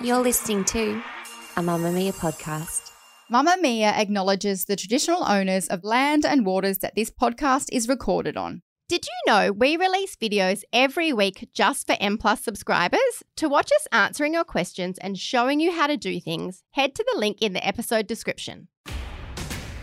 You're listening to a Mamamia podcast. Mamamia acknowledges the traditional owners of land and waters that this podcast is recorded on. Did you know we release videos every week just for M Plus subscribers? To watch us answering your questions and showing you how to do things, head to the link in the episode description.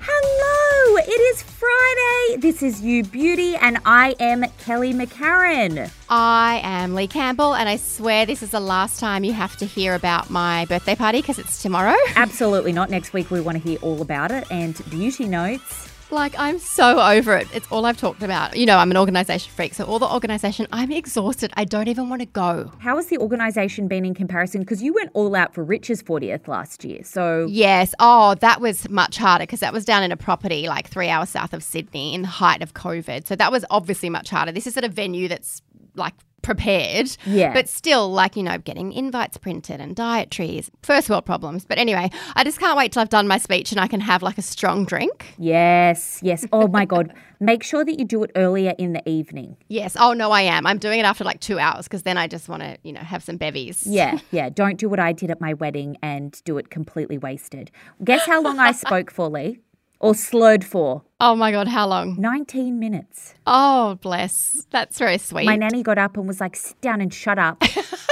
Hello, it is Friday. This is You Beauty, and I am Kelly McCarren. I am Leigh Campbell, and I swear this is the last time you have to hear about my birthday party because it's tomorrow. Absolutely not. Next week, we want to hear all about it and beauty notes. Like, I'm so over it. It's all I've talked about. You know, I'm an organisation freak, so all the organisation, I'm exhausted. I don't even want to go. How has the organisation been in comparison? Because you went all out for Rich's 40th last year. So, Yes. Oh, that was much harder because that was down in a property like three hours south of Sydney in the height of COVID. So that was obviously much harder. This is at a venue that's like prepared. Yeah. But still, like, you know, getting invites printed and dietaries, first world problems. But anyway, I just can't wait till I've done my speech and I can have like a strong drink. yes, yes. Oh my God. Make sure that you do it earlier in the evening. Yes. Oh, no, I am. I'm doing it after like two hours because then I just want to, you know, have some bevies. Yeah, yeah. Don't do what I did at my wedding and do it completely wasted. Guess how long I spoke for, Leigh? Or slurred for? Oh my God, how long? 19 minutes. Oh, bless. That's very sweet. My nanny got up and was like, sit down and shut up.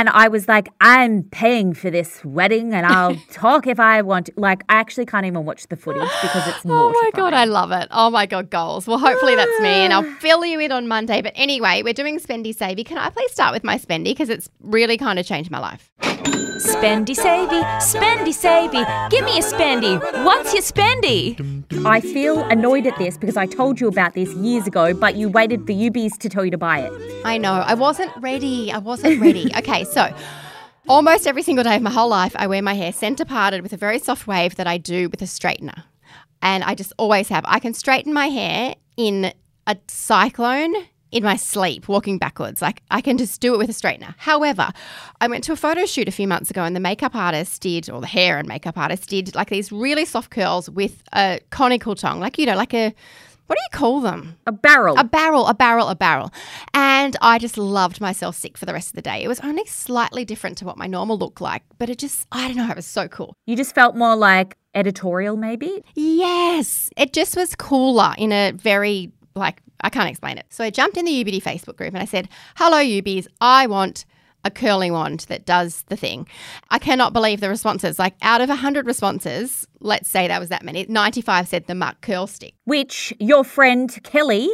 and I was like, I'm paying for this wedding and I'll talk if I want. to." Like, I actually can't even watch the footage because it's Oh my god, I love it. Oh my god, goals. Well, hopefully that's me, and I'll fill you in on Monday. But anyway, we're doing spendy savey. Can I please start with my spendy because it's really kind of changed my life. Spendy savey, spendy savey. Give me a spendy. What's your spendy? I feel annoyed at this because I told you about this years ago, but you waited for UBs to tell you to buy it. I know I wasn't ready. I wasn't ready. okay, so. Almost every single day of my whole life, I wear my hair centre parted with a very soft wave that I do with a straightener. And I just always have. I can straighten my hair in a cyclone in my sleep, walking backwards. Like I can just do it with a straightener. However, I went to a photo shoot a few months ago and the makeup artist did, or the hair and makeup artist did, like these really soft curls with a conical tongue, like, you know, like a, what do you call them? A barrel. A barrel, a barrel, a barrel. And I just loved myself sick for the rest of the day. It was only slightly different to what my normal looked like, but it just, I don't know, it was so cool. you just felt more like editorial, maybe? Yes, it just was cooler in a very, like, I can't explain it. So I jumped in the UBD Facebook group and I said, Hello, UBs, I want a curling wand that does the thing. I cannot believe the responses. Like, out of 100 responses, let's say that was that many, 95 said the Muk Curl Stick. Which your friend Kelly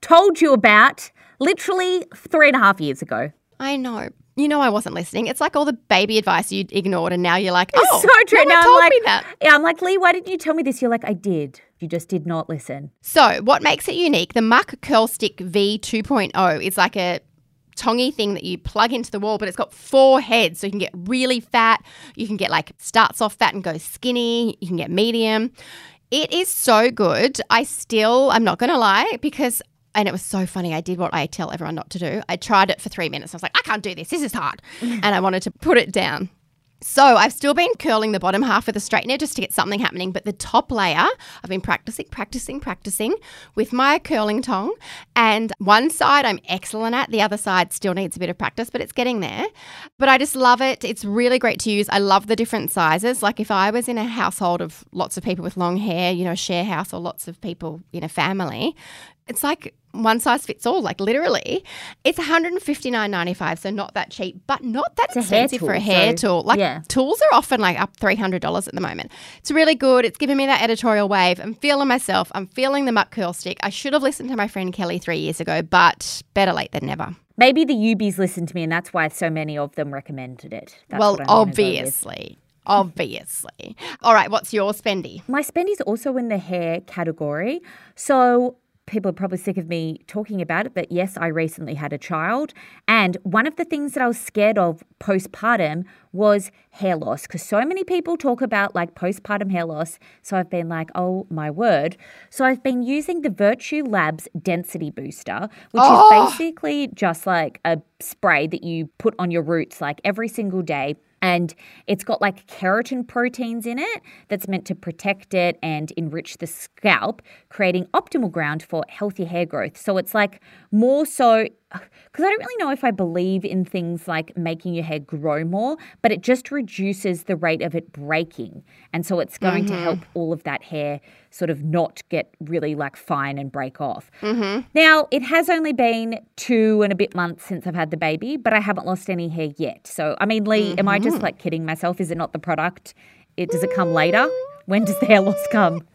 told you about literally three and a half years ago. I know. You know, I wasn't listening. It's like all the baby advice you ignored, and now you're like, oh, so true. No now told I'm like, me that. yeah, I'm like, Leigh, why didn't you tell me this? You're like, I did. You just did not listen. So, what makes it unique? The Muk Curl Stick V 2.0 is like a tongy thing that you plug into the wall, but it's got four heads. So you can get really fat. You can get like starts off fat and goes skinny. You can get medium. It is so good. I still, I'm not going to lie, because, and it was so funny. I did what I tell everyone not to do. I tried it for three minutes. I was like, I can't do this. This is hard. Mm. and I wanted to put it down. So I've still been curling the bottom half with a straightener just to get something happening, but the top layer, I've been practicing, practicing, practicing with my curling tong. And one side I'm excellent at, the other side still needs a bit of practice, but it's getting there. But I just love it. It's really great to use. I love the different sizes. Like if I was in a household of lots of people with long hair, you know, share house or lots of people in a family, it's like one size fits all, like literally. It's $159.95, so not that cheap, but not that It's a expensive for a hair so- tool. Like yeah. tools are often like up $300 at the moment. It's really good. It's giving me that editorial wave. I'm feeling myself. I'm feeling the Muk curl stick. I should have listened to my friend Kelly three years ago, but better late than never. Maybe the UBs listened to me, and that's why so many of them recommended it. That's well, what I'm gonna go with. obviously. Obviously. All right, what's your spendy? My spendy's also in the hair category. So people are probably sick of me talking about it, but yes, I recently had a child. And one of the things that I was scared of postpartum was hair loss because so many people talk about like postpartum hair loss. So I've been like, oh my word. So I've been using the Virtue Labs Density Booster, which Oh. is basically just like a spray that you put on your roots like every single day. And it's got like keratin proteins in it that's meant to protect it and enrich the scalp, creating optimal ground for healthy hair growth. So it's like more so because I don't really know if I believe in things like making your hair grow more, but it just reduces the rate of it breaking. And so it's going to help mm-hmm. all of that hair sort of not get really like fine and break off. Mm-hmm. Now, it has only been two and a bit months since I've had the baby, but I haven't lost any hair yet. So, I mean, Leigh, am I just mm-hmm. like kidding myself? Is it not the product? It, does it come later? When does the hair loss come?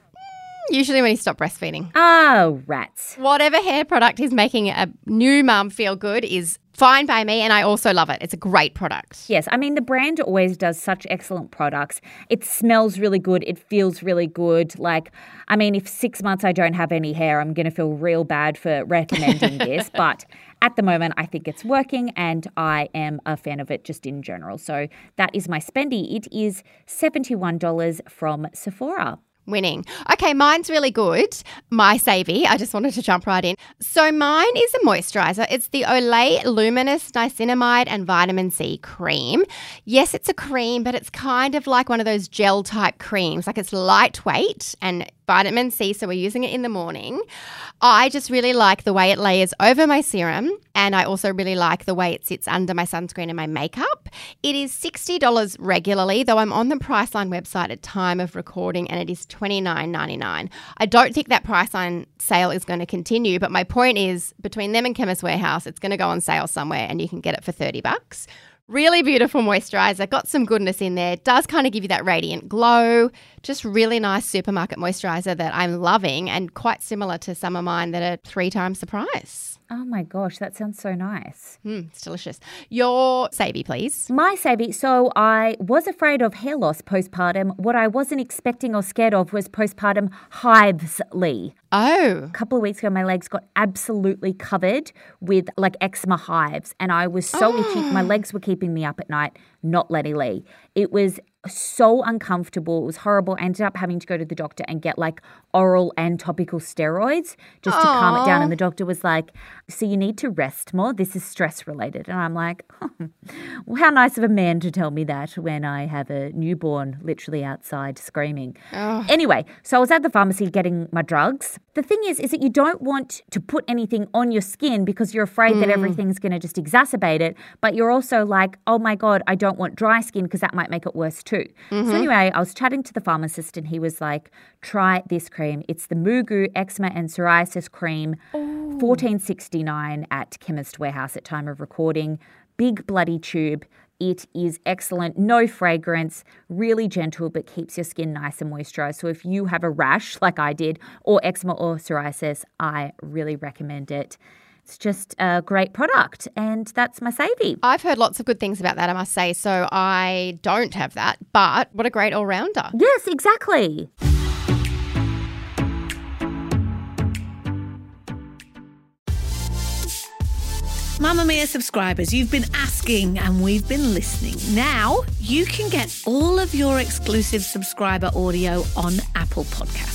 Usually when you stop breastfeeding. Oh, rats. Whatever hair product is making a new mum feel good is fine by me, and I also love it. It's a great product. Yes, I mean, the brand always does such excellent products. It smells really good. It feels really good. Like, I mean, if six months I don't have any hair, I'm going to feel real bad for recommending this. But at the moment, I think it's working and I am a fan of it just in general. So that is my spendy. It is $71 from Sephora. Winning. Okay, mine's really good. My savvy. I just wanted to jump right in. So mine is a moisturizer. It's the Olay Luminous Niacinamide and Vitamin C cream. Yes, it's a cream, but it's kind of like one of those gel type creams. Like it's lightweight and vitamin C, so we're using it in the morning. I just really like the way it layers over my serum, and I also really like the way it sits under my sunscreen and my makeup. It is $60 regularly, though I'm on the Priceline website at time of recording and it is $29.99. I don't think that Priceline sale is going to continue, but my point is between them and Chemist Warehouse, it's going to go on sale somewhere and you can get it for 30 bucks. Really beautiful moisturizer, got some goodness in there. Does kind of give you that radiant glow. Just really nice supermarket moisturizer that I'm loving and quite similar to some of mine that are three times the price. Oh my gosh, that sounds so nice. Mm, it's delicious. Your savvy, please. My savvy, so I was afraid of hair loss postpartum. What I wasn't expecting or scared of was postpartum hives, Leigh. Oh, A couple of weeks ago, my legs got absolutely covered with like eczema hives, and I was so itchy. My legs were keeping me up at night, not letting Lee. It was so uncomfortable. It was horrible. I ended up having to go to the doctor and get like oral and topical steroids just to calm it down. And the doctor was like, So you need to rest more. This is stress related. And I'm like, well, How nice of a man to tell me that when I have a newborn literally outside screaming. Anyway, so I was at the pharmacy getting my drugs. The thing is, is that you don't want to put anything on your skin because you're afraid that hmm. everything's going to just exacerbate it. But you're also like, oh my God, I don't want dry skin because that might make it worse too. So mm-hmm. anyway, I was chatting to the pharmacist and he was like, try this cream. It's the MooGoo Eczema and Psoriasis Cream, oh. fourteen sixty nine at Chemist Warehouse at time of recording. Big bloody tube. It is excellent, no fragrance, really gentle, but keeps your skin nice and moisturized. So, if you have a rash like I did, or eczema or psoriasis, I really recommend it. It's just a great product, and that's my savvy. I've heard lots of good things about that, I must say. So I don't have that, but what a great all rounder. Yes, exactly. Mamamia subscribers, you've been asking and we've been listening. Now you can get all of your exclusive subscriber audio on Apple Podcasts.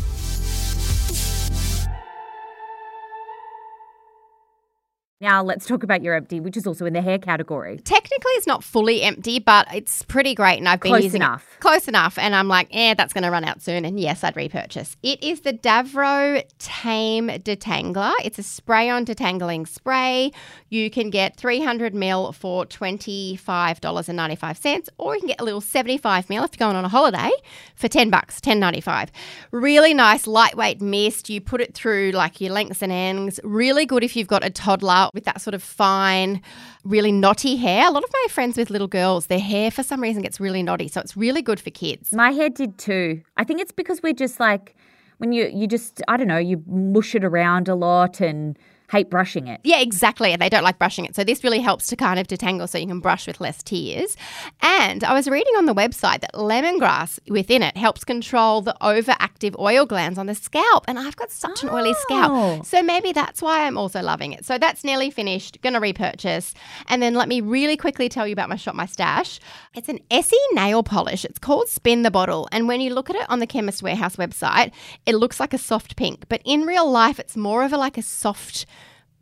Now, let's talk about your empty, which is also in the hair category. Technically, it's not fully empty, but it's pretty great, and I've been Close using enough. it close enough. And I'm like, eh, that's going to run out soon. And yes, I'd repurchase. It is the Davroe Tame Detangler. It's a spray-on detangling spray. You can get 300 ml for twenty five dollars and ninety five cents, or you can get a little 75 ml if you're going on a holiday for 10 bucks, 10.95. Really nice lightweight mist. You put it through like your lengths and ends. Really good if you've got a toddler with that sort of fine, really knotty hair. A lot of my friends with little girls, their hair for some reason gets really knotty. So it's really good for kids. My hair did too. I think it's because we're just like when you you just I don't know you mush it around a lot and hate brushing it. Yeah, exactly. And they don't like brushing it. So this really helps to kind of detangle so you can brush with less tears. And I was reading on the website that lemongrass within it helps control the overactive oil glands on the scalp. And I've got such an oily Oh. scalp. So maybe that's why I'm also loving it. So that's nearly finished. Going to repurchase. And then let me really quickly tell you about my shop, my stash. It's an Essie nail polish. It's called Spin the Bottle. And when you look at it on the Chemist Warehouse website, it looks like a soft pink. But in real life, it's more of a like a soft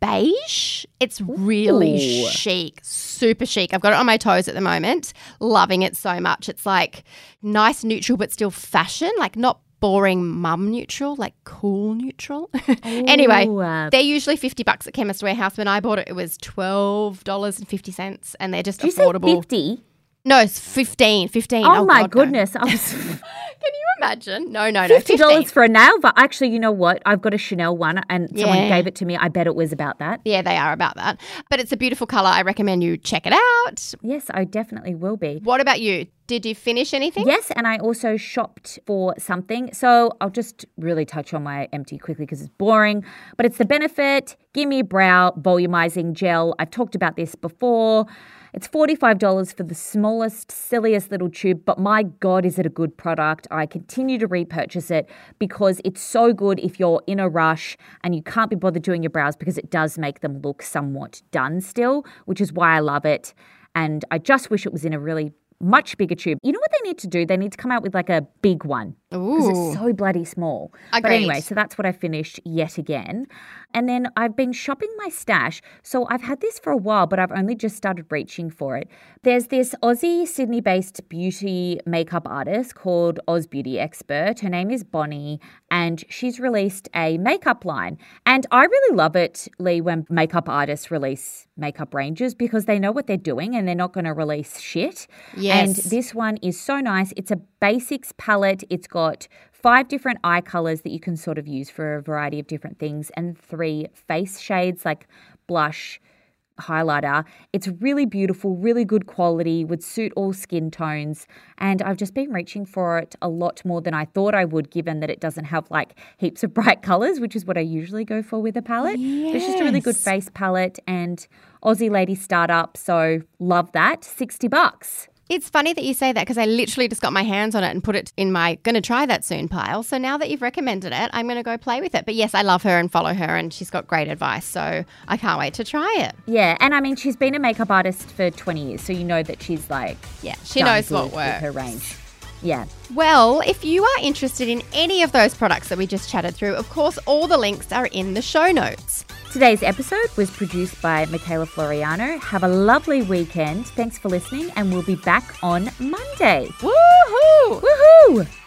beige. It's really Ooh. chic, super chic. I've got it on my toes at the moment, loving it so much. It's like nice neutral, but still fashion, like not boring mum neutral, like cool neutral. anyway, they're usually 50 bucks at Chemist Warehouse. When I bought it, it was $12.50 and they're just Did affordable. fifty? No, it's 15. 15. Oh, oh my God, no. goodness! I was you imagine? No, no, no. Fifty dollars for a nail. But actually, you know what? I've got a Chanel one, and someone Yeah. gave it to me. I bet it was about that. Yeah, they are about that. But it's a beautiful color. I recommend you check it out. Yes, I definitely will be. What about you? Did you finish anything? Yes, and I also shopped for something. So I'll just really touch on my empty quickly because it's boring. But it's the Benefit Gimme Brow Volumizing Gel. I've talked about this before. It's $45 for the smallest, silliest little tube, but my God, is it a good product. I continue to repurchase it because it's so good if you're in a rush and you can't be bothered doing your brows because it does make them look somewhat done still, which is why I love it. And I just wish it was in a really much bigger tube. You know what they need to do? They need to come out with like a big one because it's so bloody small. But anyway, so that's what I finished yet again. And then I've been shopping my stash. So I've had this for a while, but I've only just started reaching for it. There's this Aussie Sydney based beauty makeup artist called Oz Beauty Expert. Her name is Bonnie, and she's released a makeup line. And I really love it, Leigh, when makeup artists release makeup ranges because they know what they're doing and they're not going to release shit. Yes. And this one is so nice. It's a basics palette. It's got five different eye colors that you can sort of use for a variety of different things and three face shades like blush, highlighter. It's really beautiful, really good quality, would suit all skin tones. And I've just been reaching for it a lot more than I thought I would, given that it doesn't have like heaps of bright colors, which is what I usually go for with a palette. But It's just a really good face palette and Aussie Lady Startup. So love that. 60 bucks. It's funny that you say that because I literally just got my hands on it and put it in my to try that soon pile. So now that you've recommended it, I'm to go play with it. But yes, I love her and follow her, and she's got great advice. So I can't wait to try it. Yeah, and I mean, she's been a makeup artist for 20 years, so you know that she's like, Yeah, she knows what works. her range. Yeah. Well, if you are interested in any of those products that we just chatted through, of course, all the links are in the show notes. Today's episode was produced by Michaela Floriano. Have a lovely weekend. Thanks for listening, and we'll be back on Monday. Woohoo! Woohoo!